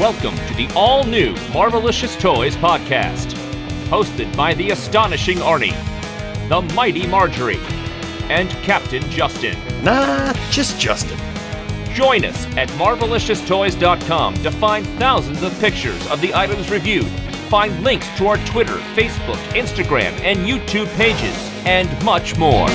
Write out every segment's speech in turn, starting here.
Welcome to the all new Marvelicious Toys podcast, hosted by the astonishing Arnie, the mighty Marjorie, and Captain Justin. Nah, just Justin. Join us at marvelicioustoys.com to find thousands of pictures of the items reviewed. Find links to our Twitter, Facebook, Instagram, and YouTube pages, and much more.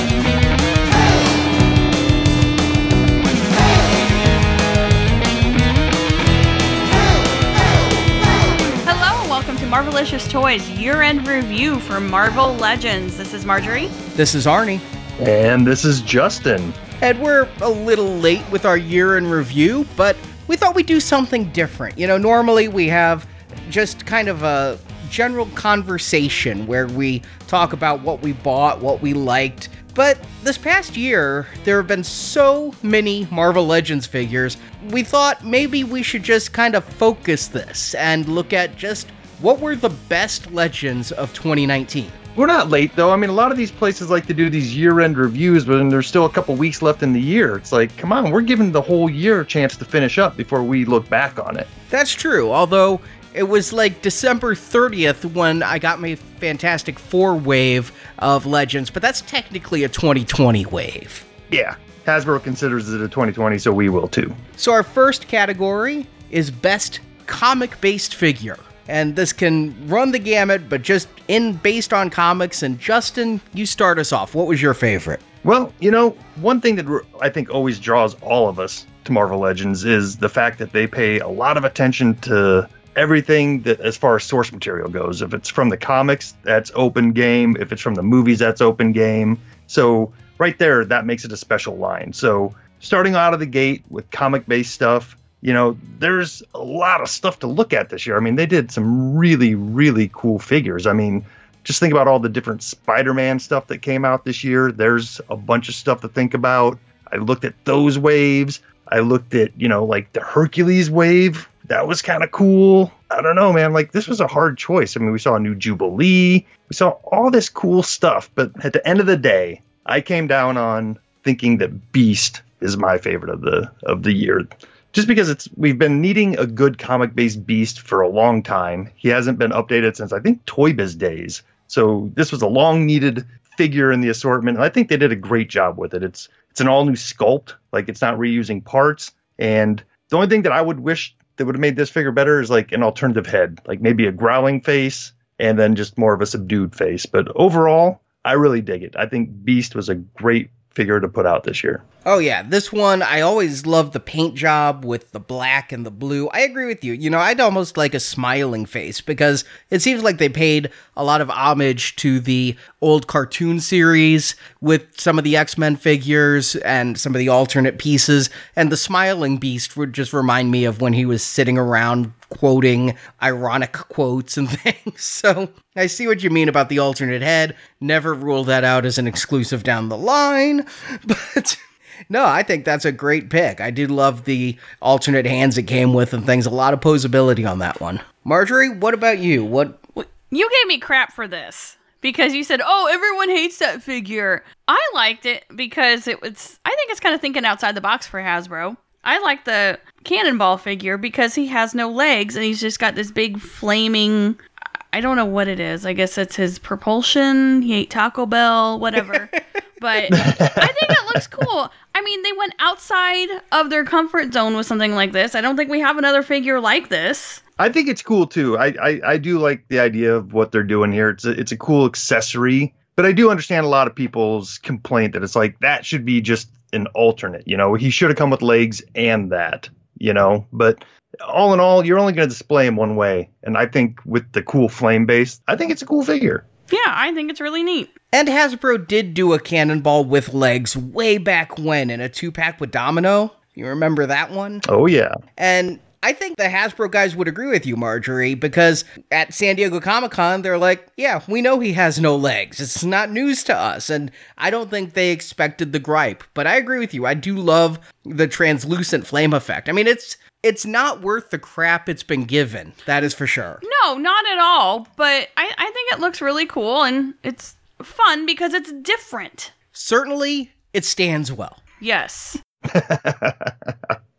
Marvelicious Toys year-end review for Marvel Legends. This is Marjorie. This is Arnie. And this is Justin. And we're a little late with our year in review, but we thought we'd do something different. You know, normally we have just kind of a general conversation where we talk about what we bought, what we liked. But this past year, there have been so many Marvel Legends figures, we thought maybe we should just kind of focus this and look at just what were the best Legends of 2019. We're not late though. I mean, a lot of these places like to do these year-end reviews, but then there's still a couple weeks left in the year. It's like, come on, we're giving the whole year a chance to finish up before we look back on it. That's true, although it was like December 30th when I got my Fantastic Four wave of Legends, but that's technically a 2020 wave. Yeah, Hasbro considers it a 2020, so we will too. So our first category is Best Comic Based Figure. And this can run the gamut, but just in based on comics. And Justin, you start us off. What was your favorite? Well, you know, one thing that I think always draws all of us to Marvel Legends is the fact that they pay a lot of attention to everything that as far as source material goes. If it's from the comics, that's open game. If it's from the movies, that's open game. So right there, that makes it a special line. So starting out of the gate with comic based stuff, you know, there's a lot of stuff to look at this year. I mean, they did some really, really cool figures. I mean, just think about all the different Spider-Man stuff that came out this year. There's a bunch of stuff to think about. I looked at those waves. I looked at, you know, like the Hercules wave. That was kind of cool. I don't know, man. Like this was a hard choice. I mean, we saw a new Jubilee. We saw all this cool stuff, but at the end of the day, I came down on thinking that Beast is my favorite of the of the year just because it's we've been needing a good comic based beast for a long time. He hasn't been updated since I think Toy Biz days. So this was a long needed figure in the assortment, and I think they did a great job with it. It's it's an all new sculpt, like it's not reusing parts. And the only thing that I would wish that would have made this figure better is like an alternative head, like maybe a growling face and then just more of a subdued face. But overall, I really dig it. I think Beast was a great figure to put out this year. Oh yeah, this one I always love the paint job with the black and the blue. I agree with you. You know, I'd almost like a smiling face because it seems like they paid a lot of homage to the old cartoon series with some of the X-Men figures and some of the alternate pieces and the smiling beast would just remind me of when he was sitting around quoting ironic quotes and things. So, I see what you mean about the alternate head. Never rule that out as an exclusive down the line, but no, I think that's a great pick. I do love the alternate hands it came with and things. A lot of posability on that one. Marjorie, what about you? What? You gave me crap for this because you said, "Oh, everyone hates that figure." I liked it because it was. I think it's kind of thinking outside the box for Hasbro. I like the Cannonball figure because he has no legs and he's just got this big flaming. I don't know what it is. I guess it's his propulsion. He ate Taco Bell, whatever. but I think it looks cool. I mean, they went outside of their comfort zone with something like this. I don't think we have another figure like this. I think it's cool too. I, I, I do like the idea of what they're doing here. It's a, it's a cool accessory, but I do understand a lot of people's complaint that it's like that should be just an alternate. You know, he should have come with legs and that. You know, but all in all, you're only going to display him one way, and I think with the cool flame base, I think it's a cool figure. Yeah, I think it's really neat. And Hasbro did do a cannonball with legs way back when in a two pack with Domino. You remember that one? Oh, yeah. And I think the Hasbro guys would agree with you, Marjorie, because at San Diego Comic Con, they're like, yeah, we know he has no legs. It's not news to us. And I don't think they expected the gripe. But I agree with you. I do love the translucent flame effect. I mean, it's it's not worth the crap it's been given. That is for sure. No, not at all. But I, I think it looks really cool and it's fun because it's different. Certainly, it stands well. Yes.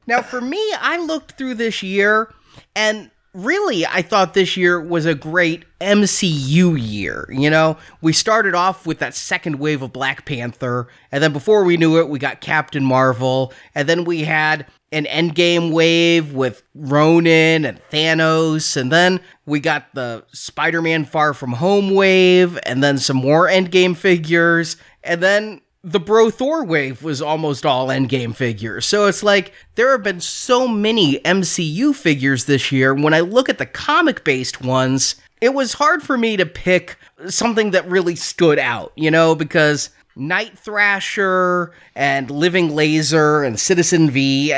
Now, for me, I looked through this year And really, I thought this year was a great MCU year. You know, we started off with that second wave of Black Panther, and then before we knew it, we got Captain Marvel, and then we had an Endgame wave with Ronin and Thanos, and then we got the Spider Man Far From Home wave, and then some more Endgame figures, and then the Bro Thor wave was almost all endgame figures. So it's like there have been so many MCU figures this year. When I look at the comic based ones, it was hard for me to pick something that really stood out, you know, because Night Thrasher and Living Laser and Citizen V,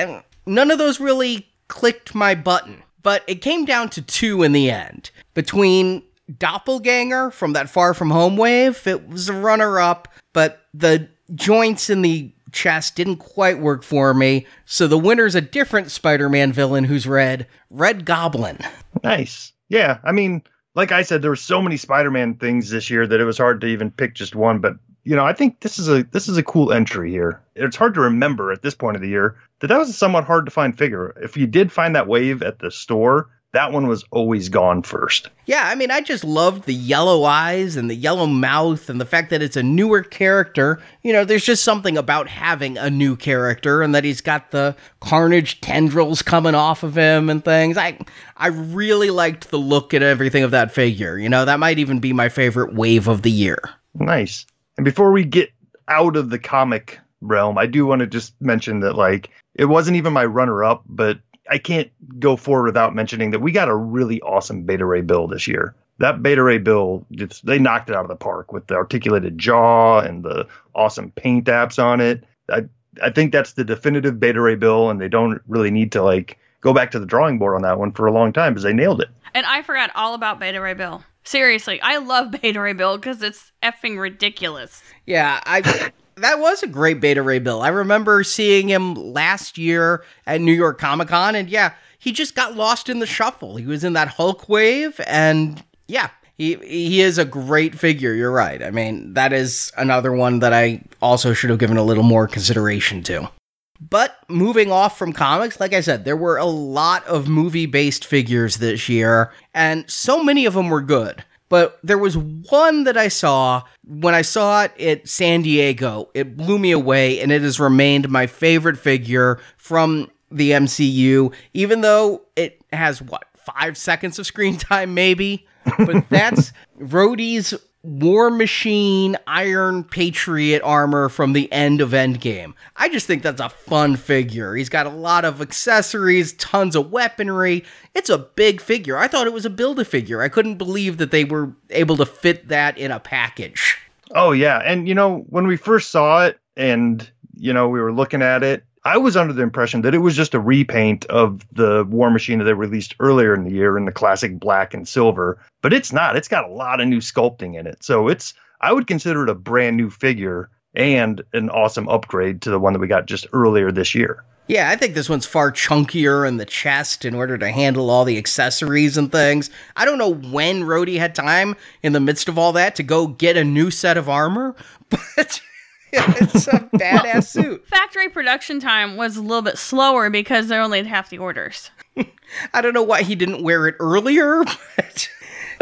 none of those really clicked my button. But it came down to two in the end between Doppelganger from that Far From Home wave. It was a runner up, but the joints in the chest didn't quite work for me. So the winner's a different Spider Man villain who's red Red Goblin. Nice. Yeah. I mean, like I said, there were so many Spider Man things this year that it was hard to even pick just one. But you know, I think this is a this is a cool entry here. It's hard to remember at this point of the year that that was a somewhat hard to find figure. If you did find that wave at the store, that one was always gone first. Yeah, I mean, I just loved the yellow eyes and the yellow mouth and the fact that it's a newer character. You know, there's just something about having a new character and that he's got the carnage tendrils coming off of him and things. I I really liked the look and everything of that figure. You know, that might even be my favorite wave of the year. Nice. And before we get out of the comic realm, I do want to just mention that like it wasn't even my runner up, but I can't go forward without mentioning that we got a really awesome Beta Ray Bill this year. That Beta Ray Bill, they knocked it out of the park with the articulated jaw and the awesome paint apps on it. I I think that's the definitive Beta Ray Bill, and they don't really need to like go back to the drawing board on that one for a long time because they nailed it. And I forgot all about Beta Ray Bill. Seriously, I love Beta Ray Bill because it's effing ridiculous. Yeah, I that was a great Beta Ray Bill. I remember seeing him last year at New York Comic Con, and yeah, he just got lost in the shuffle. He was in that Hulk wave, and yeah, he he is a great figure. You're right. I mean, that is another one that I also should have given a little more consideration to. But moving off from comics, like I said, there were a lot of movie based figures this year, and so many of them were good. But there was one that I saw when I saw it at San Diego. It blew me away, and it has remained my favorite figure from the MCU, even though it has what five seconds of screen time, maybe. But that's Rhodey's War Machine Iron Patriot armor from the end of Endgame. I just think that's a fun figure. He's got a lot of accessories, tons of weaponry. It's a big figure. I thought it was a build a figure. I couldn't believe that they were able to fit that in a package. Oh, yeah. And, you know, when we first saw it and, you know, we were looking at it, I was under the impression that it was just a repaint of the War Machine that they released earlier in the year in the classic black and silver, but it's not. It's got a lot of new sculpting in it. So it's I would consider it a brand new figure and an awesome upgrade to the one that we got just earlier this year. Yeah, I think this one's far chunkier in the chest in order to handle all the accessories and things. I don't know when Rhodey had time in the midst of all that to go get a new set of armor, but it's a badass suit. Factory production time was a little bit slower because they only had half the orders. I don't know why he didn't wear it earlier, but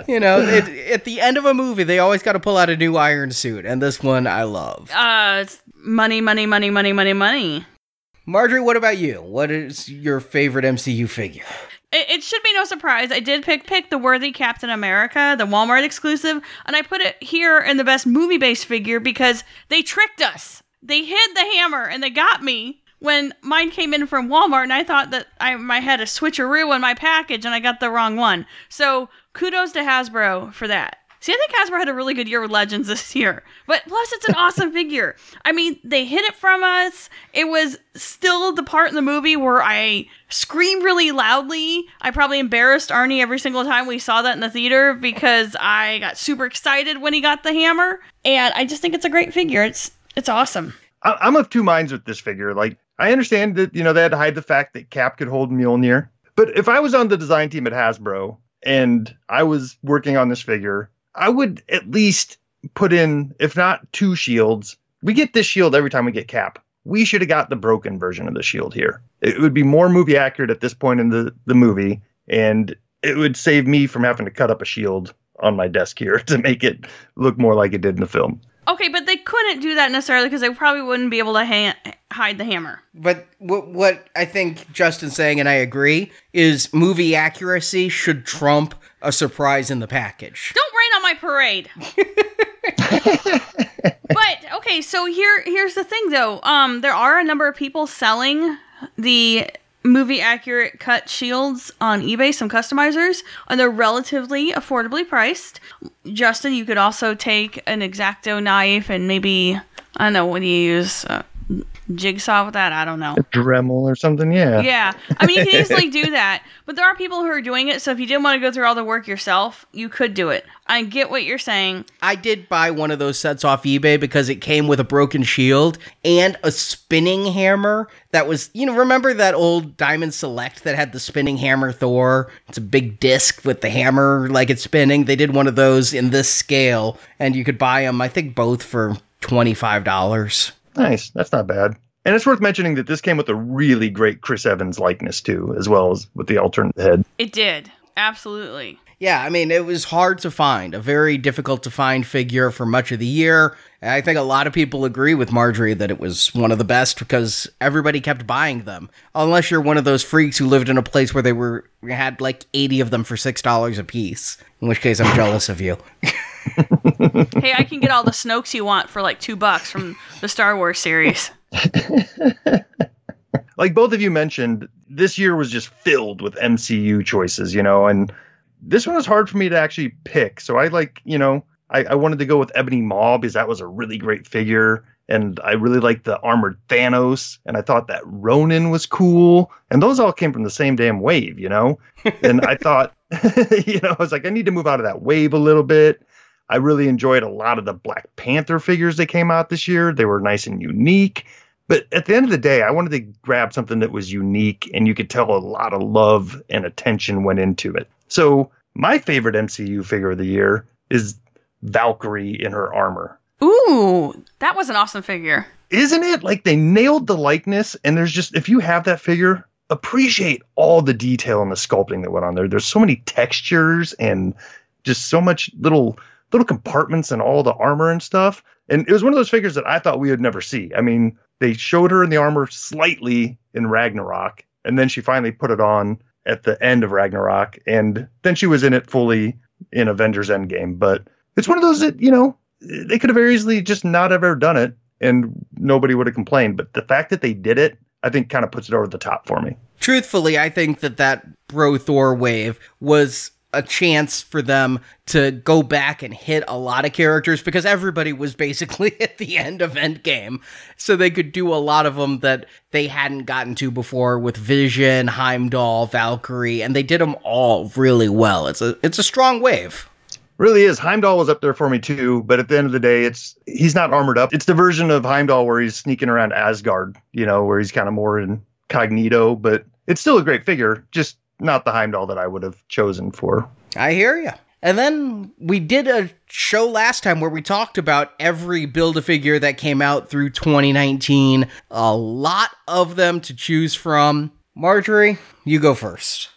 you know, it, at the end of a movie, they always got to pull out a new iron suit, and this one I love. Uh, it's money, money, money, money, money, money. Marjorie, what about you? What is your favorite MCU figure? It, it, should be no surprise. I did pick pick the worthy Captain America, the Walmart exclusive, and I put it here in the best movie based figure because they tricked us. They hid the hammer and they got me when mine came in from Walmart, and I thought that I, I had a switcheroo in my package and I got the wrong one. So kudos to Hasbro for that. See, I think Hasbro had a really good year with Legends this year. But plus, it's an awesome figure. I mean, they hid it from us. It was still the part in the movie where I screamed really loudly. I probably embarrassed Arnie every single time we saw that in the theater because I got super excited when he got the hammer. And I just think it's a great figure. It's it's awesome. I'm of two minds with this figure. Like, I understand that you know they had to hide the fact that Cap could hold Mjolnir, but if I was on the design team at Hasbro and I was working on this figure I would at least put in, if not two shields. We get this shield every time we get Cap. We should have got the broken version of the shield here. It would be more movie accurate at this point in the, the movie. and it would save me from having to cut up a shield on my desk here to make it look more like it did in the film. Okay, but they couldn't do that necessarily because they probably wouldn't be able to ha- hide the hammer. But what, what I think Justin's saying, and I agree, is movie accuracy should trump a surprise in the package. Don't rain on my parade. but okay, so here here's the thing though. Um there are a number of people selling the movie accurate cut shields on eBay, some customizers, and they're relatively affordably priced. Justin, you could also take an X-Acto knife and maybe I don't know what do you use uh, jigsaw with that. I don't know. Dremel or something, yeah. Yeah. I mean, you can easily do that. But there are people who are doing it. So if you didn't want to go through all the work yourself, you could do it. I get what you're saying. I did buy one of those sets off eBay because it came with a broken shield and a spinning hammer that was, you know, remember that old Diamond Select that had the spinning hammer Thor? It's a big disc with the hammer like it's spinning. They did one of those in this scale and you could buy them, I think, both for $25. Nice. That's not bad. And it's worth mentioning that this came with a really great Chris Evans likeness too, as well as with the alternate head. It did. Absolutely. Yeah, I mean, it was hard to find, a very difficult to find figure for much of the year. And I think a lot of people agree with Marjorie that it was one of the best because everybody kept buying them. Unless you're one of those freaks who lived in a place where they were had like 80 of them for $6 a piece, in which case I'm jealous of you. hey, I can get all the Snokes you want for like two bucks from the Star Wars series. like both of you mentioned, this year was just filled with MCU choices, you know, and this one was hard for me to actually pick. So I like, you know, I, I wanted to go with Ebony Maw because that was a really great figure. And I really liked the armored Thanos, and I thought that Ronin was cool. And those all came from the same damn wave, you know? and I thought, you know, I was like, I need to move out of that wave a little bit. I really enjoyed a lot of the Black Panther figures that came out this year. They were nice and unique. But at the end of the day, I wanted to grab something that was unique and you could tell a lot of love and attention went into it. So, my favorite MCU figure of the year is Valkyrie in her armor. Ooh, that was an awesome figure. Isn't it? Like they nailed the likeness, and there's just, if you have that figure, appreciate all the detail and the sculpting that went on there. There's so many textures and just so much little little compartments and all the armor and stuff. And it was one of those figures that I thought we would never see. I mean, they showed her in the armor slightly in Ragnarok, and then she finally put it on at the end of Ragnarok, and then she was in it fully in Avengers Endgame. But it's one of those that, you know, they could have very easily just not ever done it and nobody would have complained. But the fact that they did it, I think kind of puts it over the top for me. Truthfully, I think that that Bro Thor wave was a chance for them to go back and hit a lot of characters because everybody was basically at the end of Endgame. So they could do a lot of them that they hadn't gotten to before with Vision, Heimdall, Valkyrie, and they did them all really well. It's a it's a strong wave. Really is. Heimdall was up there for me too, but at the end of the day, it's he's not armored up. It's the version of Heimdall where he's sneaking around Asgard, you know, where he's kind of more incognito, but it's still a great figure, just not the Heimdall that I would have chosen for. I hear you. And then we did a show last time where we talked about every build a figure that came out through 2019. A lot of them to choose from. Marjorie, you go first.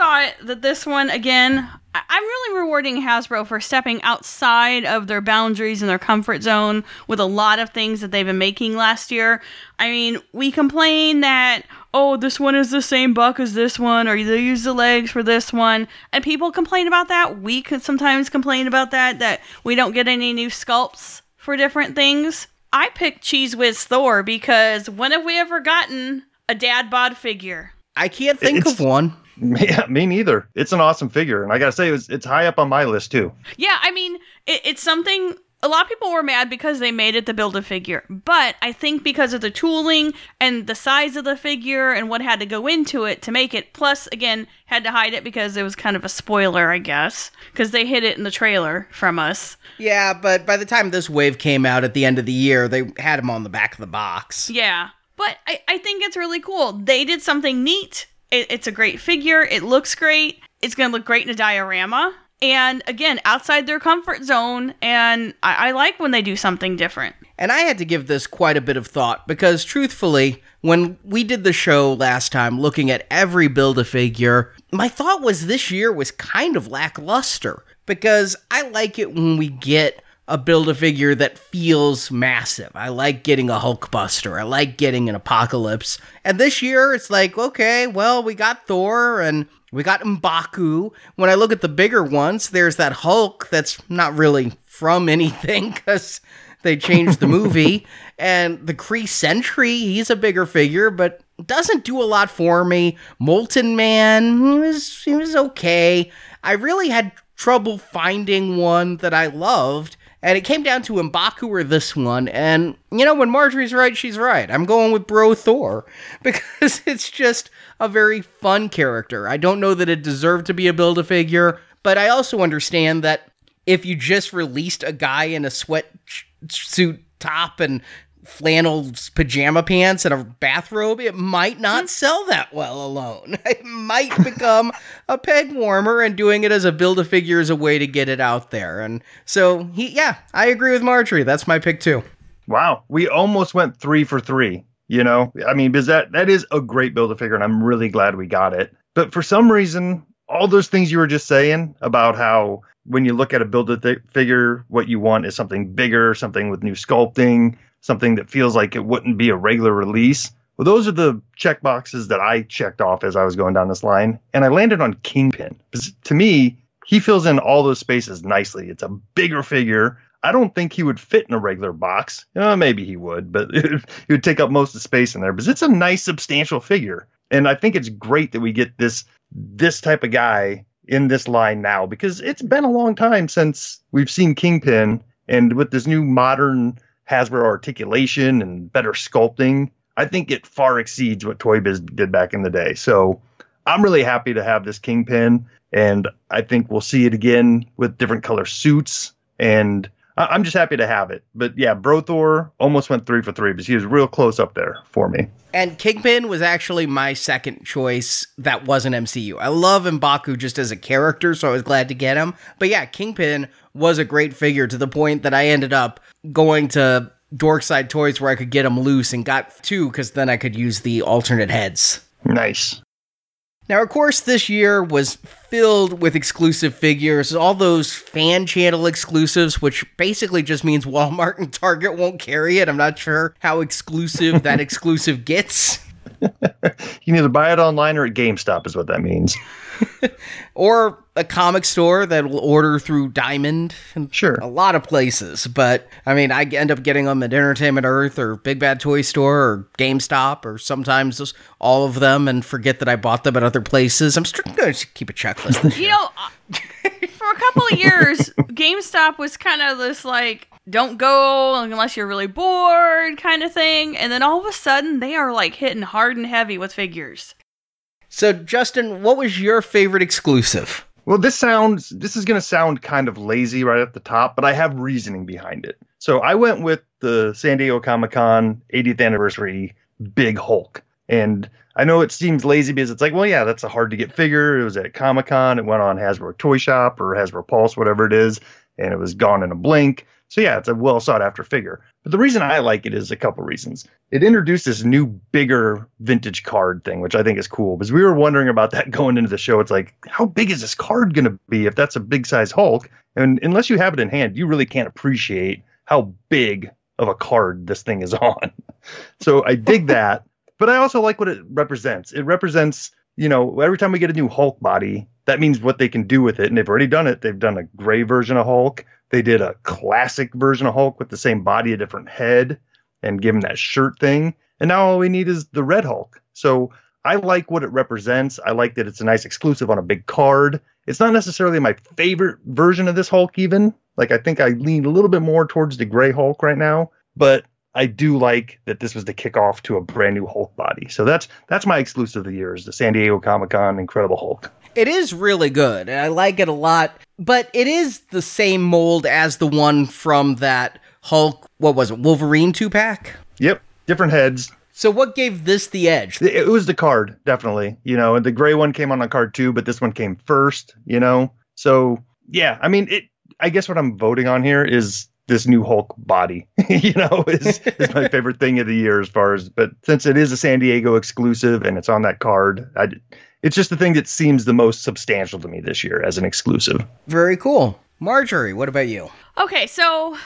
I thought that this one, again, I- I'm really rewarding Hasbro for stepping outside of their boundaries and their comfort zone with a lot of things that they've been making last year. I mean, we complain that, oh, this one is the same buck as this one, or they use the legs for this one. And people complain about that. We could sometimes complain about that, that we don't get any new sculpts for different things. I picked Cheese Whiz Thor because when have we ever gotten a dad bod figure? I can't think It's- of one. Yeah, me neither. It's an awesome figure, and I gotta say, it was, it's high up on my list too. Yeah, I mean, it, it's something. A lot of people were mad because they made it the build a figure, but I think because of the tooling and the size of the figure and what had to go into it to make it, plus again had to hide it because it was kind of a spoiler, I guess, because they hid it in the trailer from us. Yeah, but by the time this wave came out at the end of the year, they had him on the back of the box. Yeah, but I, I think it's really cool. They did something neat. It, it's a great figure. It looks great. It's gonna look great in a diorama. and again, outside their comfort zone. And I, I like when they do something different. And I had to give this quite a bit of thought because, truthfully, when we did the show last time looking at every build a figure, my thought was this year was kind of lackluster because I like it when we get a build a figure that feels massive. I like getting a Hulkbuster. I like getting an Apocalypse. And this year it's like, okay, well, we got Thor and we got M'Baku. When I look at the bigger ones, there's that Hulk that's not really from anything because they changed the movie. and the Kree Sentry, he's a bigger figure, but doesn't do a lot for me. Molten Man, he was he was okay. I really had trouble finding one that I loved. And it came down to M'Baku or this one. And, you know, when Marjorie's right, she's right. I'm going with Bro Thor because it's just a very fun character. I don't know that it deserved to be a Build a Figure, but I also understand that if you just released a guy in a sweatsuit top and flannel pajama pants and a bathrobe, it might not hmm. sell that well alone. It might become a peg warmer, and doing it as a build a figure is a way to get it out there. And so, he, yeah, I agree with Marjorie. That's my pick too. Wow, we almost went three for three. You know, I mean, because that that is a great build a figure, and I'm really glad we got it. But for some reason, all those things you were just saying about how when you look at a build a th- figure, what you want is something bigger, something with new sculpting, something that feels like it wouldn't be a regular release. Well, those are the check boxes that I checked off as I was going down this line, and I landed on Kingpin. Because to me, he fills in all those spaces nicely. It's a bigger figure. I don't think he would fit in a regular box. Uh, maybe he would, but it, would take up most of the space in there. But it's a nice, substantial figure, and I think it's great that we get this this type of guy in this line now because it's been a long time since we've seen Kingpin, and with this new modern Hasbro articulation and better sculpting, I think it far exceeds what Toy Biz did back in the day. So I'm really happy to have this Kingpin, and I think we'll see it again with different color suits and I- am just happy to have it. But yeah, Brothor almost went three for three because he was real close up there for me. And Kingpin was actually my second choice that wasn't MCU. I love M'Baku just as a character, so I was glad to get him. But yeah, Kingpin was a great figure to the point that I ended up going to Dorkside Toys where I could get him loose and got two because then I could use the alternate heads. Nice. Now, of course, this year was filled with exclusive figures, all those fan channel exclusives, which basically just means Walmart and Target won't carry it. I'm not sure how exclusive that exclusive gets. you can either buy it online or at GameStop, is what that means. or a comic store that will order through Diamond. Sure. A lot of places. But I mean, I end up getting them at Entertainment Earth or Big Bad Toy Store or GameStop or sometimes just all of them and forget that I bought them at other places. I'm going to keep a checklist. you know, uh, for a couple of years, GameStop was kind of this like, don't go unless you're really bored kind of thing. And then all of a sudden, they are like hitting hard and heavy with figures. So, Justin, what was your favorite exclusive? Well, this sounds this is going to sound kind of lazy right at the top, but I have reasoning behind it. So, I went with the San Diego Comic-Con 80th anniversary Big Hulk. And I know it seems lazy because it's like, well, yeah, that's a hard to get figure. It was at Comic Con. It went on Hasbro Toy Shop or Hasbro Pulse, whatever it is, and it was gone in a blink. So yeah, it's a well sought after figure. But the reason I like it is a couple reasons. It introduced this new, bigger vintage card thing, which I think is cool because we were wondering about that going into the show. It's like, how big is this card going to be if that's a big size Hulk? And unless you have it in hand, you really can't appreciate how big of a card this thing is on. so I dig that. But I also like what it represents. It represents, you know, every time we get a new Hulk body, that means what they can do with it. And they've already done it. They've done a gray version of Hulk. They did a classic version of Hulk with the same body, a different head, and give him that shirt thing. And now all we need is the red Hulk. So I like what it represents. I like that it's a nice exclusive on a big card. It's not necessarily my favorite version of this Hulk, even. Like, I think I lean a little bit more towards the gray Hulk right now. But I do like that this was the kickoff to a brand new Hulk body. So that's that's my exclusive of the year is the San Diego Comic Con Incredible Hulk. It is really good, and I like it a lot. But it is the same mold as the one from that Hulk. What was it? Wolverine two pack. Yep, different heads. So what gave this the edge? It was the card, definitely. You know, the gray one came on a card too, but this one came first. You know, so yeah, I mean, it. I guess what I'm voting on here is this new Hulk body. you know, is is my favorite thing of the year as far as. But since it is a San Diego exclusive and it's on that card, I, it's just the thing that seems the most substantial to me this year as an exclusive. Very cool. Marjorie, what about you? Okay, so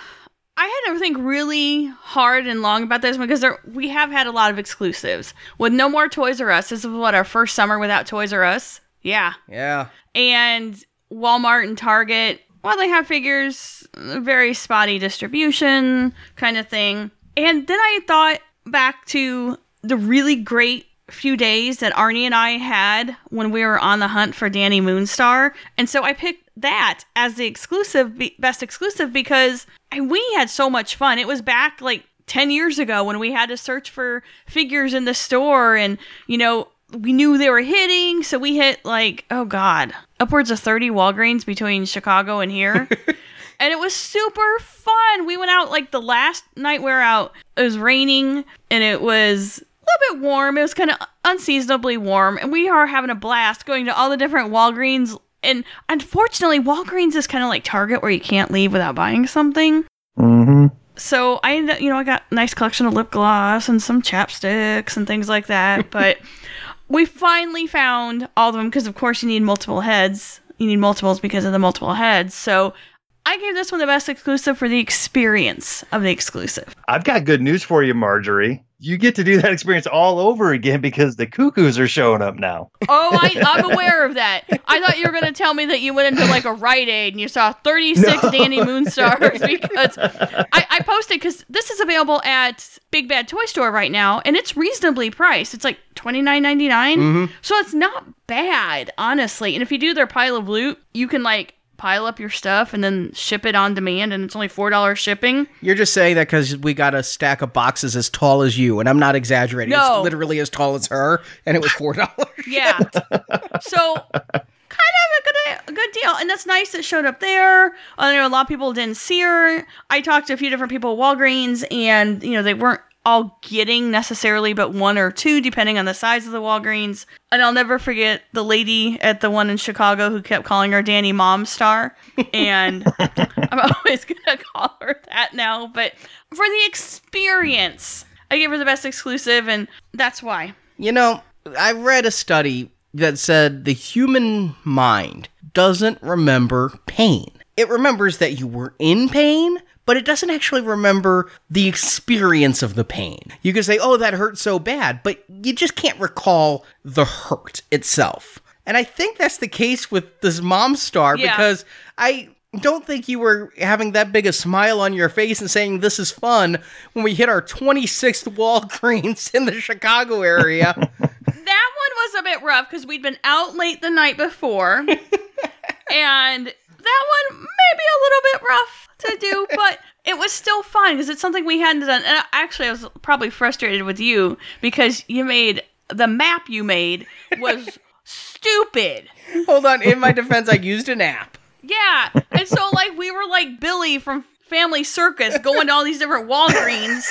I had to think really hard and long about this one because there, we have had a lot of exclusives. With no more Toys R Us, this is what our first summer without Toys R Us. Yeah, Yeah. and Walmart and Target. Well, they have figures, very spotty distribution kind of thing. And then I thought back to the really great few days that Arnie and I had when we were on the hunt for Dani Moonstar. And so I picked that as the exclusive, best exclusive because we had so much fun. It was back like 10 years ago when we had to search for figures in the store and, you know, we knew they were hitting, so we hit like, oh god, upwards of 30 Walgreens between Chicago and here. and it was super fun. We went out like the last night we were out, it was raining and it was little bit warm. It was kind of unseasonably warm, and we are having a blast going to all the different Walgreens. And unfortunately, Walgreens is kind of like Target where you can't leave without buying something. Mm-hmm. So I ended, you know, I got a nice collection of lip gloss and some chapsticks and things like that. But we finally found all of them because, of course, you need multiple heads. You need multiples because of the multiple heads. So I gave this one the best exclusive for the experience of the exclusive. I've got good news for you, Marjorie. You get to do that experience all over again because the cuckoos are showing up now. Oh, I, I'm aware of that. I thought you were going to tell me that you went into like a Rite Aid and you saw 36 No. Dani Moonstars because I, I posted because this is available at Big Bad Toy Store right now and it's reasonably priced. It's like $29.99. Mm-hmm. So it's not bad, honestly. And if you do their pile of loot, you can like pile up your stuff and then ship it on demand and it's only $4 shipping. You're just saying that because we got a stack of boxes as tall as you, and I'm not exaggerating. No. It's literally as tall as her, and it was four dollars. Yeah. so kind of a good a good deal, and that's nice. It showed up there. I know a lot of people didn't see her. I talked to a few different people at Walgreens, and you know they weren't all getting necessarily, but one or two, depending on the size of the Walgreens. And I'll never forget the lady at the one in Chicago who kept calling her Dani Mom Star, and I'm always gonna call her that now. But for the experience, I gave her the best exclusive, and that's why. You know, I read a study that said the human mind doesn't remember pain. It remembers that you were in pain, but it doesn't actually remember the experience of the pain. You can say, oh, that hurt so bad, but you just can't recall the hurt itself. And I think that's the case with this mom star Yeah. because I don't think you were having that big a smile on your face and saying this is fun when we hit our 26th Walgreens in the Chicago area. That one was a bit rough because we'd been out late the night before. and that one may be a little bit rough to do, but it was still fun because it's something we hadn't done. And actually, I was probably frustrated with you because you made the map you made was stupid. Hold on, in my defense, I used an app. Yeah. And so, like, we were like Billy from Family Circus going to all these different Walgreens.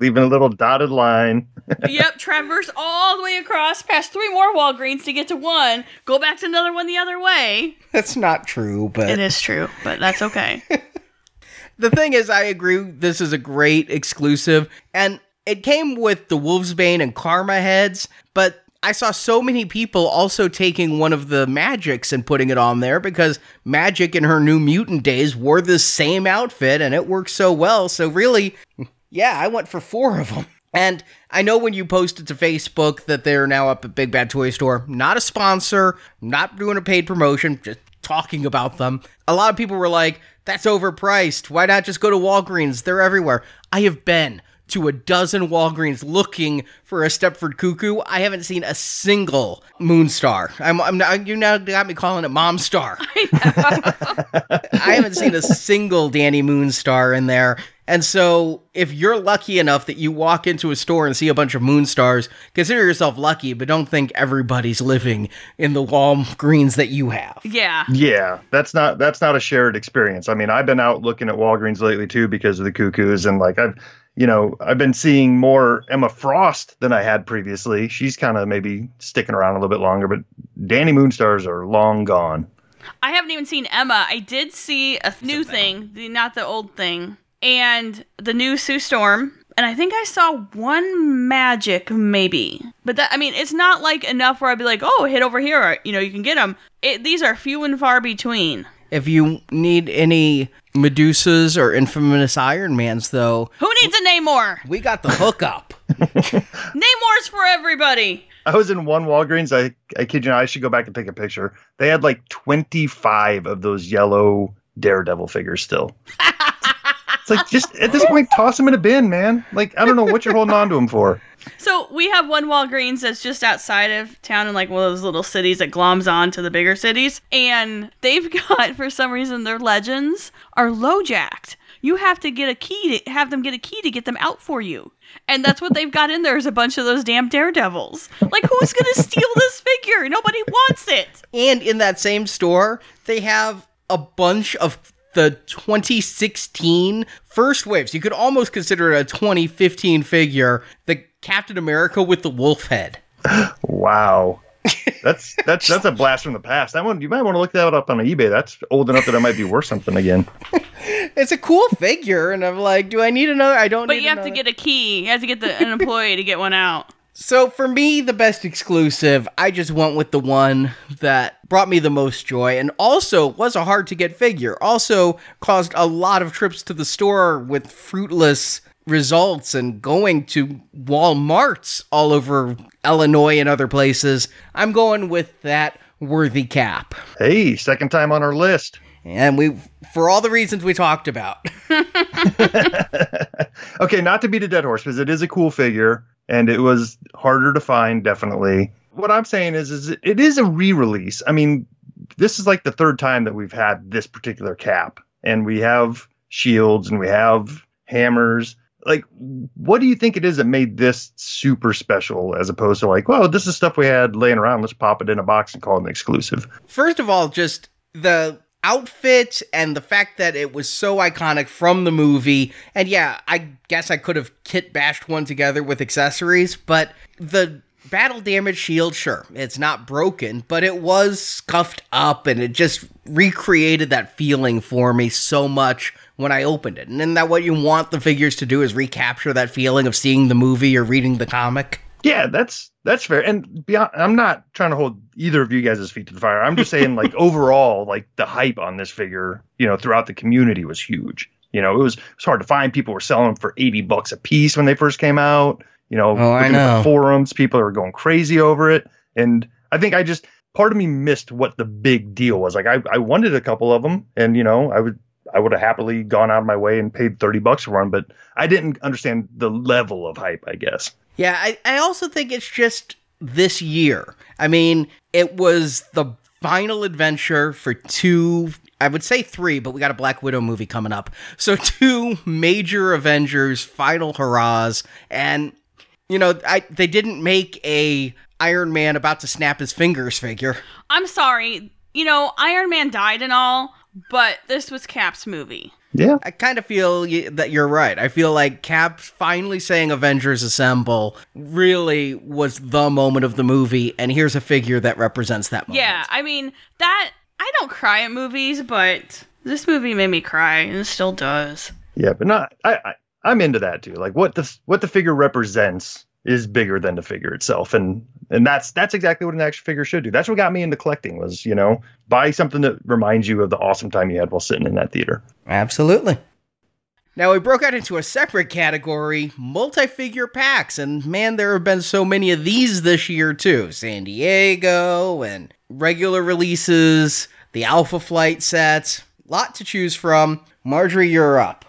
Leaving a little dotted line. yep, traverse all the way across, past three more Walgreens to get to one, go back to another one the other way. That's not true, but It is true, but that's okay. the thing is, I agree. This is a great exclusive, and it came with the Wolfsbane and Karma heads, but I saw so many people also taking one of the Magics and putting it on there because Magic in her new mutant days wore the same outfit and it worked so well. So, really, yeah, I went for four of them. And I know when you posted to Facebook that they're now up at Big Bad Toy Store, not a sponsor, not doing a paid promotion, just talking about them. A lot of people were like, that's overpriced. Why not just go to Walgreens? They're everywhere. I have been to a dozen Walgreens looking for a Stepford Cuckoo. I haven't seen a single Moonstar. I'm, I'm not, you now got me calling it Mom Star. I haven't seen a single Dani Moonstar in there. And so, if you're lucky enough that you walk into a store and see a bunch of Moonstars, consider yourself lucky, but don't think everybody's living in the Walgreens that you have. Yeah. Yeah, that's not that's not a shared experience. I mean, I've been out looking at Walgreens lately too because of the cuckoos, and like I've, you know, I've been seeing more Emma Frost than I had previously. She's kind of maybe sticking around a little bit longer, but Dani Moonstars are long gone. I haven't even seen Emma. I did see a new thing, the, not the old thing, and the new Sue Storm. And I think I saw one magic, maybe. But that, I mean, it's not like enough where I'd be like, oh, hit over here. Or, you know, you can get them. It, these are few and far between. If you need any Medusas or infamous Iron Mans, though, Who needs a Namor? we got the hookup. Namor's for everybody. I was in one Walgreens. I, I kid you not, I should go back and take a picture. They had like 25 of those yellow Daredevil figures still. it's like, just at this point, toss them in a bin, man. Like, I don't know what you're holding on to them for. So we have one Walgreens that's just outside of town in like one of those little cities that gloms on to the bigger cities. And they've got, for some reason, their legends are low jacked. You have to get a key to have them get a key to get them out for you. And that's what they've got in there is a bunch of those damn daredevils. Like who's gonna steal this figure? Nobody wants it. And in that same store, they have a bunch of the 2016 first waves. You could almost consider it a 2015 figure, the Captain America with the wolf head. Wow. That's that's that's a blast from the past. That one you might want to look that up on eBay. That's old enough that it might be worth something again. It's a cool figure, and I'm like, do I need another? I don't know. But need you have to get a key. You have to get the, an employee to get one out. So for me, the best exclusive, I just went with the one that brought me the most joy and also was a hard to get figure. Also caused a lot of trips to the store with fruitless results and going to Walmarts all over Illinois and other places. I'm going with that worthy cap. Hey, second time on our list. And we for all the reasons we talked about. okay, not to beat a dead horse because it is a cool figure and it was harder to find, definitely. What I'm saying is, is it is a re-release. I mean, this is like the third time that we've had this particular cap, and we have shields and we have hammers. Like, what do you think it is that made this super special as opposed to like, well, this is stuff we had laying around. Let's pop it in a box and call it an exclusive. First of all, just the outfit and the fact that it was so iconic from the movie. And yeah, I guess I could have kit bashed one together with accessories, but the battle damage shield, sure, it's not broken, but it was scuffed up and it just recreated that feeling for me so much when I opened it. And isn't that what you want the figures to do is recapture that feeling of seeing the movie or reading the comic? Yeah, that's that's fair. And beyond, I'm not trying to hold either of you guys' feet to the fire. I'm just saying, like overall, like the hype on this figure, you know, throughout the community was huge. You know, it was it was hard to find. People were selling them for eighty bucks a piece when they first came out. You know, Oh, I know. the forums, people are going crazy over it. And I think I just part of me missed what the big deal was. Like I, I wanted a couple of them, and you know, I would I would have happily gone out of my way and paid thirty bucks for one, but I didn't understand the level of hype. I guess. Yeah, I, I also think it's just this year. I mean, it was the final adventure for two, I would say three, but we got a Black Widow movie coming up. So, two major Avengers final hurrahs. And, you know, I, they didn't make a Iron Man about to snap his fingers figure. I'm sorry. You know, Iron Man died and all, but this was Cap's movie. Yeah. I kind of feel that you're right. I feel like Cap finally saying Avengers Assemble really was the moment of the movie, and here's a figure that represents that moment. Yeah, I mean, that I don't cry at movies, but this movie made me cry and it still does. Yeah, but not. I, I I'm into that too. Like what the what the figure represents is bigger than the figure itself, and and that's that's exactly what an action figure should do. That's what got me into collecting was you know buy something that reminds you of the awesome time you had while sitting in that theater. Absolutely. Now we broke out into a separate category, multi-figure packs, and man, there have been so many of these this year too. San Diego and regular releases, the Alpha Flight sets, lot to choose from. Marjorie, you're up.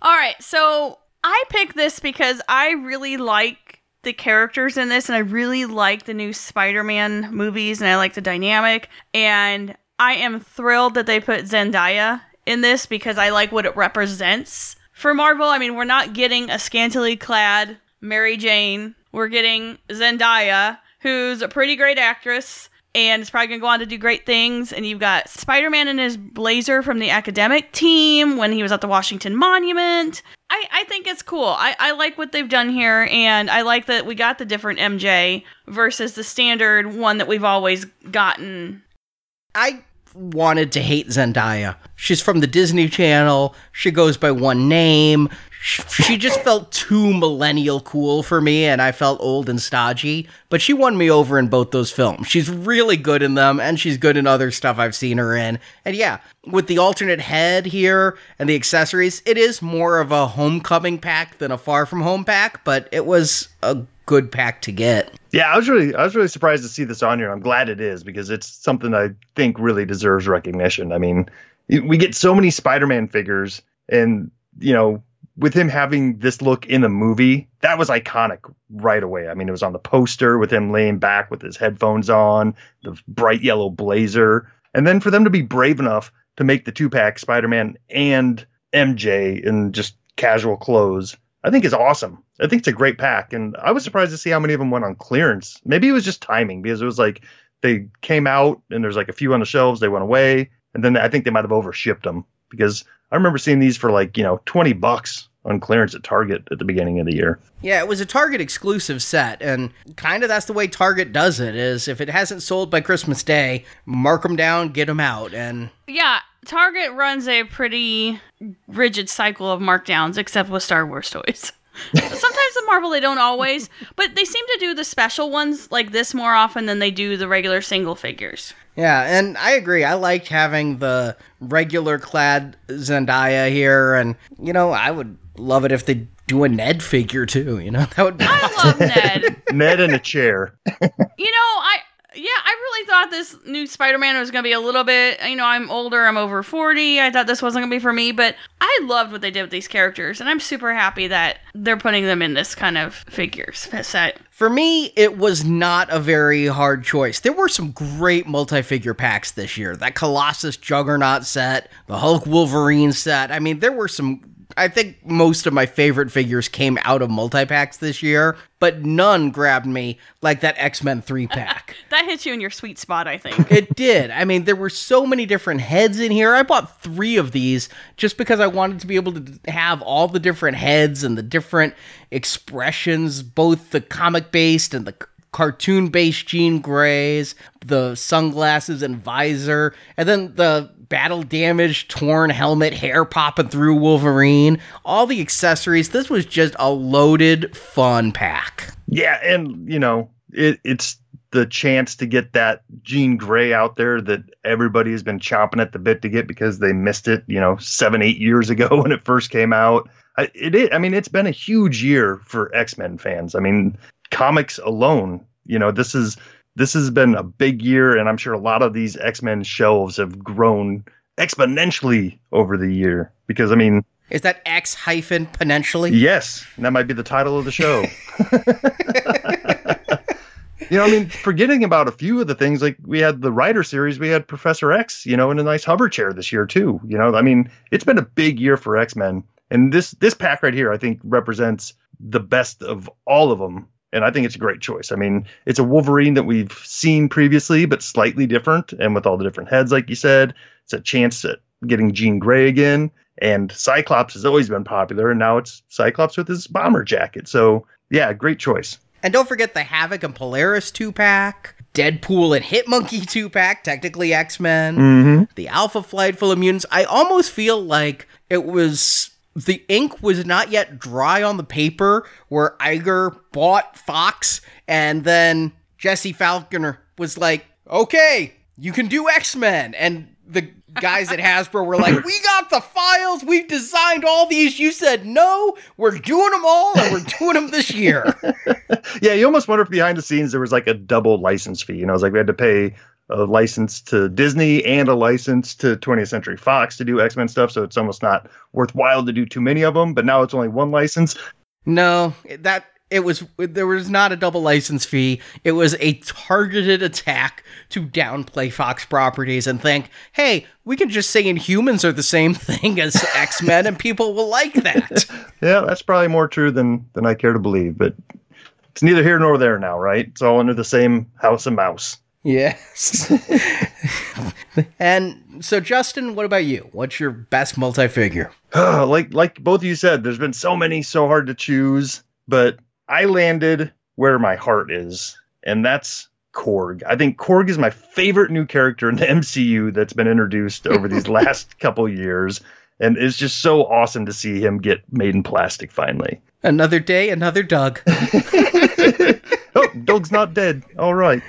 All right, so I picked this because I really like the characters in this and I really like the new Spider-Man movies and I like the dynamic and I am thrilled that they put Zendaya in this because I like what it represents for Marvel. I mean, we're not getting a scantily clad Mary Jane. We're getting Zendaya, who's a pretty great actress and is probably going to go on to do great things. And you've got Spider Man in his blazer from the academic team when he was at the Washington Monument. I, I think it's cool. I, I like what they've done here, and I like that we got the different MJ versus the standard one that we've always gotten. I wanted to hate Zendaya. She's from the Disney Channel. She goes by one name. Sh- She just felt too millennial cool for me, and I felt old and stodgy. But she won me over in both those films. She's really good in them, and she's good in other stuff I've seen her in. And yeah, with the alternate head here and the accessories, it is more of a homecoming pack than a far from home pack, but it was a good pack to get. Yeah, I was really I was really surprised to see this on here. I'm glad it is because it's something I think really deserves recognition. I mean, we get so many Spider-Man figures and you know, with him having this look in the movie, that was iconic right away. I mean, it was on the poster with him laying back with his headphones on, the bright yellow blazer. And then for them to be brave enough to make the two-pack Spider-Man and MJ in just casual clothes I think is awesome. I think it's a great pack, and I was surprised to see how many of them went on clearance. Maybe it was just timing because it was like they came out and there's like a few on the shelves, they went away, and then I think they might have overshipped them because I remember seeing these for like you know twenty bucks on clearance at Target at the beginning of the year. Yeah, it was a Target exclusive set, and kind of that's the way Target does it. Is if it hasn't sold by Christmas Day, mark them down, get them out, and Yeah, Target runs a pretty rigid cycle of markdowns, except with Star Wars toys. Sometimes the Marvel they don't always, but they seem to do the special ones like this more often than they do the regular single figures. yeah, and I agree. I liked having the regular clad Zendaya here, and you know, I would love it if they do a Ned figure too. You know, that would be I love Ned. Ned in a chair. You know, I yeah, I really thought this new Spider-Man was going to be a little bit, you know, I'm older, I'm over 40. I thought this wasn't going to be for me, but I loved what they did with these characters and I'm super happy that they're putting them in this kind of figures set. For me, it was not a very hard choice. There were some great multi-figure packs this year. That Colossus Juggernaut set, the Hulk Wolverine set. I mean, there were some I think most of my favorite figures came out of multi-packs this year, but none grabbed me like that X-Men 3-pack. That hit you in your sweet spot, I think. It did. I mean, there were so many different heads in here. I bought three of these just because I wanted to be able to have all the different heads and the different expressions, both the comic based and the cartoon based Jean Greys, the sunglasses and visor, and then the battle damage, torn helmet, hair popping through Wolverine, all the accessories. This was just a loaded, fun pack. Yeah, and you know, it, it's the chance to get that Jean Grey out there that everybody has been chomping at the bit to get because they missed it, you know, seven, eight years ago when it first came out. I, I mean, it's been a huge year for X Men fans. I mean, comics alone, you know, this is this has been a big year, and I'm sure a lot of these X Men shelves have grown exponentially over the year because I mean, Is that X hyphen potentially? Yes, and that might be the title of the show. you know, I mean, forgetting about a few of the things like we had the writer series, we had Professor X, you know, in a nice hover chair this year too. You know, I mean, it's been a big year for X Men, and this this pack right here, I think, represents the best of all of them. And I think it's a great choice. I mean, it's a Wolverine that we've seen previously, but slightly different, and with all the different heads, like you said, it's a chance at getting Jean Grey again. And Cyclops has always been popular, and now it's Cyclops with his bomber jacket. So, yeah, great choice. And don't forget the Havoc and Polaris 2 pack, Deadpool and Hitmonkey 2 pack, technically X Men, Mm-hmm. the Alpha Flight full of mutants. I almost feel like it was. The ink was not yet dry on the paper where Iger bought Fox, and then Jesse Falconer was like, okay, you can do X Men. And the guys at Hasbro were like, we got the files, we've designed all these. You said no, we're doing them all, and we're doing them this year. Yeah, you almost wonder if behind the scenes there was like a double license fee. You know, it's like we had to pay a license to Disney and a license to 20th Century Fox to do X Men stuff. So it's almost not worthwhile to do too many of them. But now it's only one license. No, that it was there was not a double license fee. It was a targeted attack to downplay Fox properties and think, "Hey, we can just say Inhumans are the same thing as X-Men and people will like that." Yeah, that's probably more true than than I care to believe. But it's neither here nor there now, right? It's all under the same house of mouse. Yes. and so Justin, what about you? What's your best multi-figure? like like both of you said, there's been so many, so hard to choose, but I landed where my heart is, and that's Korg. I think Korg is my favorite new character in the MCU that's been introduced over these last couple years. And it's just so awesome to see him get made in plastic finally. Another day, another Doug. Oh, Doug's not dead. All right.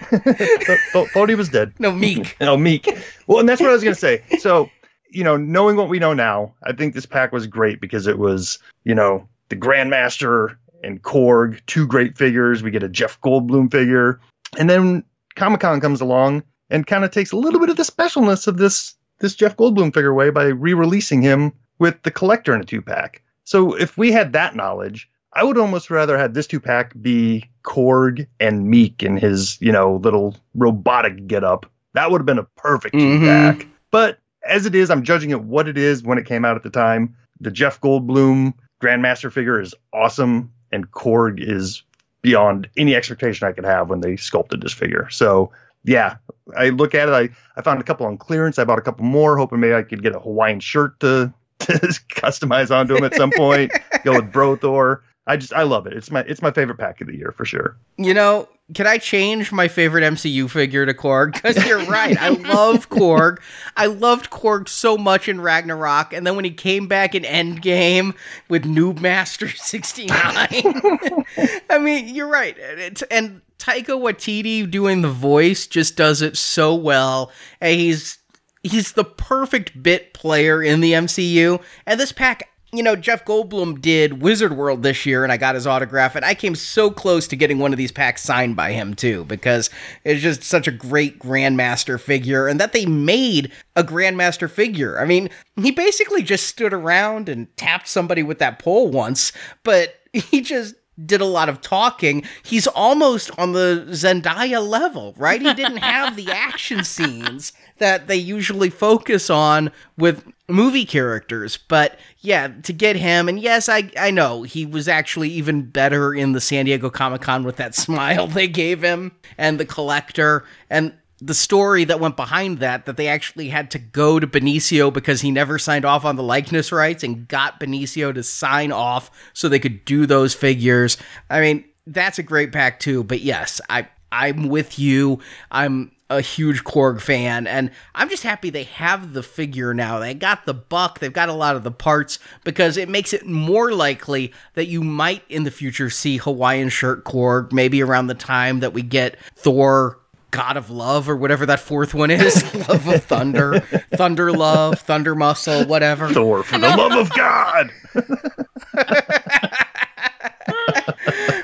thought, thought he was dead. No, Miek. oh, Miek. Well, and that's what I was going to say. So, you know, knowing what we know now, I think this pack was great because it was, you know, the Grandmaster and Korg, two great figures. We get a Jeff Goldblum figure. And then Comic Con comes along and kind of takes a little bit of the specialness of this this Jeff Goldblum figure away by re-releasing him with the collector in a two pack. So if we had that knowledge, I would almost rather have this two pack be Korg and Miek in his, you know, little robotic get up. That would have been a perfect two pack. Mm-hmm. But as it is, I'm judging it what it is when it came out at the time. The Jeff Goldblum Grandmaster figure is awesome, and Korg is beyond any expectation I could have when they sculpted this figure. So yeah, I look at it. I, I found a couple on clearance. I bought a couple more, hoping maybe I could get a Hawaiian shirt to, to customize onto him at some point. Go with Brothor. I just I love it. It's my it's my favorite pack of the year for sure. You know, can I change my favorite MCU figure to Korg? Because you're right. I love Korg. I loved Korg so much in Ragnarok, and then when he came back in Endgame with Noob Master 69. I mean, you're right. It's, and Taika Waititi doing the voice just does it so well. And he's he's the perfect bit player in the MCU. And this pack you know, Jeff Goldblum did Wizard World this year, and I got his autograph, and I came so close to getting one of these packs signed by him too, because it's just such a great Grandmaster figure, and that they made a Grandmaster figure. I mean, he basically just stood around and tapped somebody with that pole once, but he just did a lot of talking. He's almost on the Zendaya level, right? He didn't have the action scenes that they usually focus on with movie characters. But yeah, to get him, and yes, I, I know he was actually even better in the San Diego Comic Con with that smile they gave him and the collector. And the story that went behind that that they actually had to go to Benicio because he never signed off on the likeness rights and got Benicio to sign off so they could do those figures. I mean, that's a great pack too, but yes, I I'm with you. I'm a huge Korg fan, and I'm just happy they have the figure now. They got the buck, they've got a lot of the parts, because it makes it more likely that you might in the future see Hawaiian shirt Korg, maybe around the time that we get Thor God of Love or whatever that fourth one is. love of Thunder, Thunder Love, Thunder Muscle, whatever. Thor for the love of God.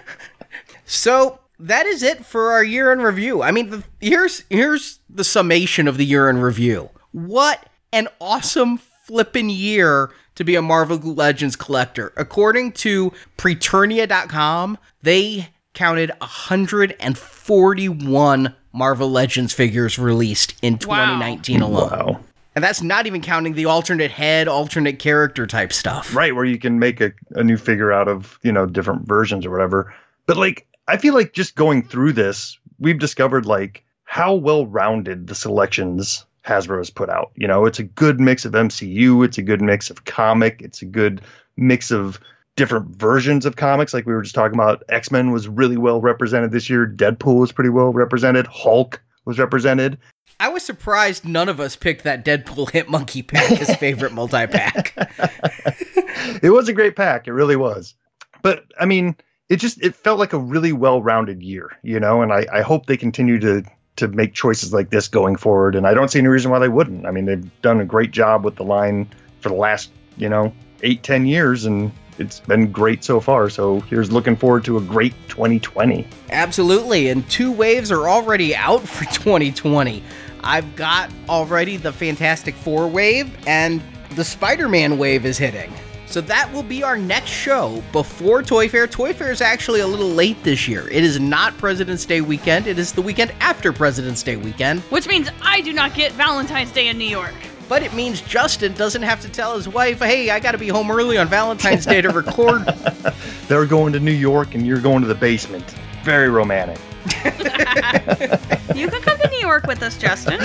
so that is it for our year in review. I mean, the, here's here's the summation of the year in review. What an awesome flippin' year to be a Marvel Legends collector. According to Preternia.com, they counted 141 Marvel Legends figures released in 2019 wow. alone. Wow. And that's not even counting the alternate head, alternate character type stuff. Right, where you can make a, a new figure out of, you know, different versions or whatever. But like, I feel like just going through this, we've discovered like how well rounded the selections Hasbro has put out. You know, it's a good mix of MCU, it's a good mix of comic, it's a good mix of different versions of comics. Like we were just talking about, X Men was really well represented this year. Deadpool was pretty well represented. Hulk was represented. I was surprised none of us picked that Deadpool Hit Monkey pack as favorite multi pack. it was a great pack. It really was. But I mean, it just it felt like a really well rounded year, you know. And I, I hope they continue to to make choices like this going forward. And I don't see any reason why they wouldn't. I mean, they've done a great job with the line for the last you know eight ten years, and it's been great so far. So here's looking forward to a great 2020. Absolutely. And two waves are already out for 2020. I've got already the Fantastic Four wave, and the Spider Man wave is hitting. So that will be our next show before Toy Fair. Toy Fair is actually a little late this year. It is not President's Day weekend, it is the weekend after President's Day weekend. Which means I do not get Valentine's Day in New York but it means Justin doesn't have to tell his wife, hey, I got to be home early on Valentine's Day to record. They're going to New York and you're going to the basement. Very romantic. you can come to New York with us, Justin.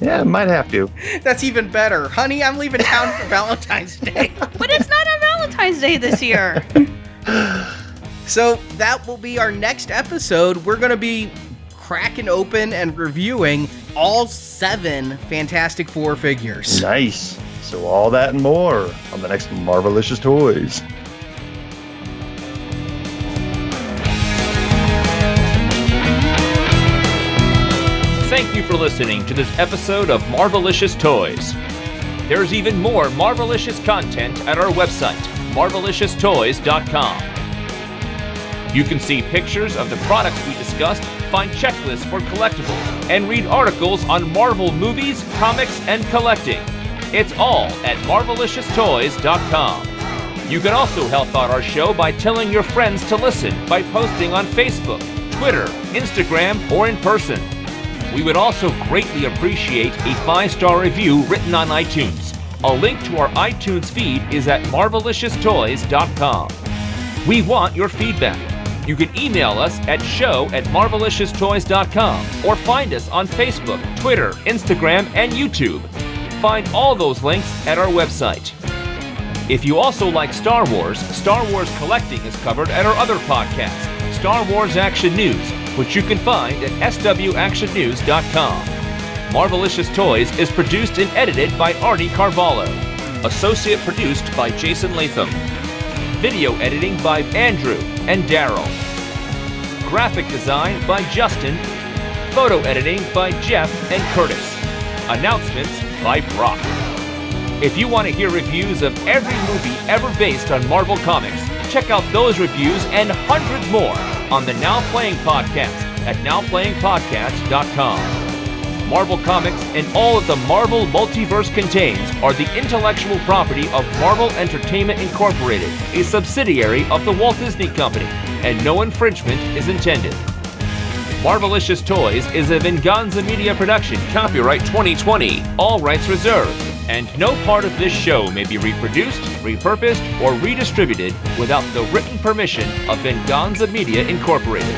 Yeah, might have to. That's even better. Honey, I'm leaving town for Valentine's Day. but it's not on Valentine's Day this year. So that will be our next episode. We're going to be cracking open and reviewing all seven Fantastic Four figures. Nice. So all that and more on the next Marvelicious Toys. For listening to this episode of Marvelicious Toys. There's even more Marvelicious content at our website, marvelicioustoys.com. You can see pictures of the products we discussed, find checklists for collectibles, and read articles on Marvel movies, comics, and collecting. It's all at marvelicioustoys.com. You can also help out our show by telling your friends to listen by posting on Facebook, Twitter, Instagram, or in person. We would also greatly appreciate a five star review written on iTunes. A link to our iTunes feed is at marvelicioustoys.com. We want your feedback. You can email us at show at marvelicioustoys.com or find us on Facebook, Twitter, Instagram, and YouTube. Find all those links at our website. If you also like Star Wars, Star Wars collecting is covered at our other podcast, Star Wars Action News, which you can find at swactionnews.com. Marvelicious Toys is produced and edited by Arnie Carvalho. Associate produced by Jason Latham. Video editing by Andrew and Daryl. Graphic design by Justin. Photo editing by Jeff and Curtis. Announcements by Brock. If you want to hear reviews of every movie ever based on Marvel Comics, check out those reviews and hundreds more on the Now Playing Podcast at nowplayingpodcast.com. Marvel Comics and all that the Marvel multiverse contains are the intellectual property of Marvel Entertainment Incorporated, a subsidiary of the Walt Disney Company, and no infringement is intended. Marvelicious Toys is a Venganza Media production, copyright 2020, all rights reserved, and no part of this show may be reproduced, repurposed, or redistributed without the written permission of Venganza Media Incorporated.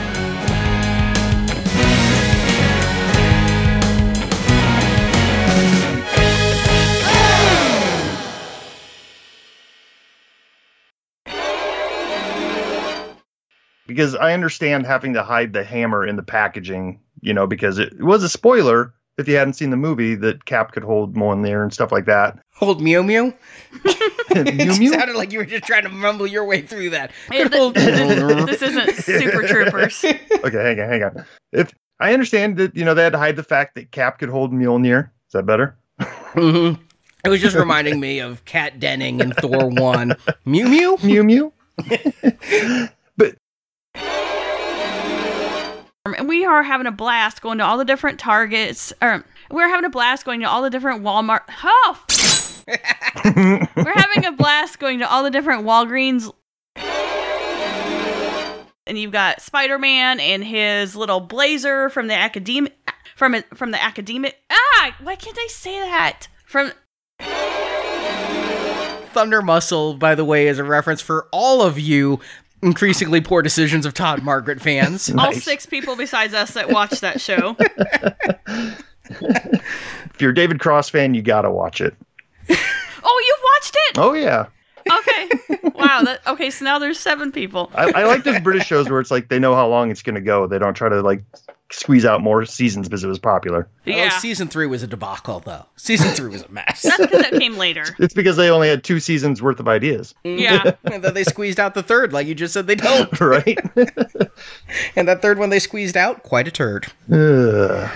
because I understand having to hide the hammer in the packaging, you know, because it, was a spoiler if you hadn't seen the movie that Cap could hold Mjolnir and stuff like that. Hold Mew Mew? Mew it Mew? sounded like you were just trying to mumble your way through that. Yeah, Good th- old this, this isn't Super Troopers. Okay, hang on, hang on. If I understand that, you know, they had to hide the fact that Cap could hold Mjolnir. Is that better? Mhm. It was just reminding me of Kat Denning in Thor 1. Mew Mew? Mew Mew? And we are having a blast going to all the different Targets. Or we're having a blast going to all the different Walmart. Oh, we're having a blast going to all the different Walgreens. And you've got Spider Man and his little blazer from the academic from it from the academic. Ah, why can't I say that? From Thunder Muscle, by the way, is a reference for all of you increasingly poor decisions of Todd Margaret fans. all Nice. six people besides us that watch that show. If you're a David Cross fan, you gotta watch it. Oh, you've watched it? Oh yeah. Okay. Wow. That, okay, so now there's seven people. I, I like those British shows where it's like they know how long it's gonna go. They don't try to like squeeze out more seasons because it was popular. Oh, yeah. Oh, season three was a debacle, though. Season three was a mess. That's because that came later. It's because they only had two seasons worth of ideas, mm-hmm. Yeah. and then they squeezed out the third, like you just said they don't. right? And that third one they squeezed out, quite a turd. Ugh.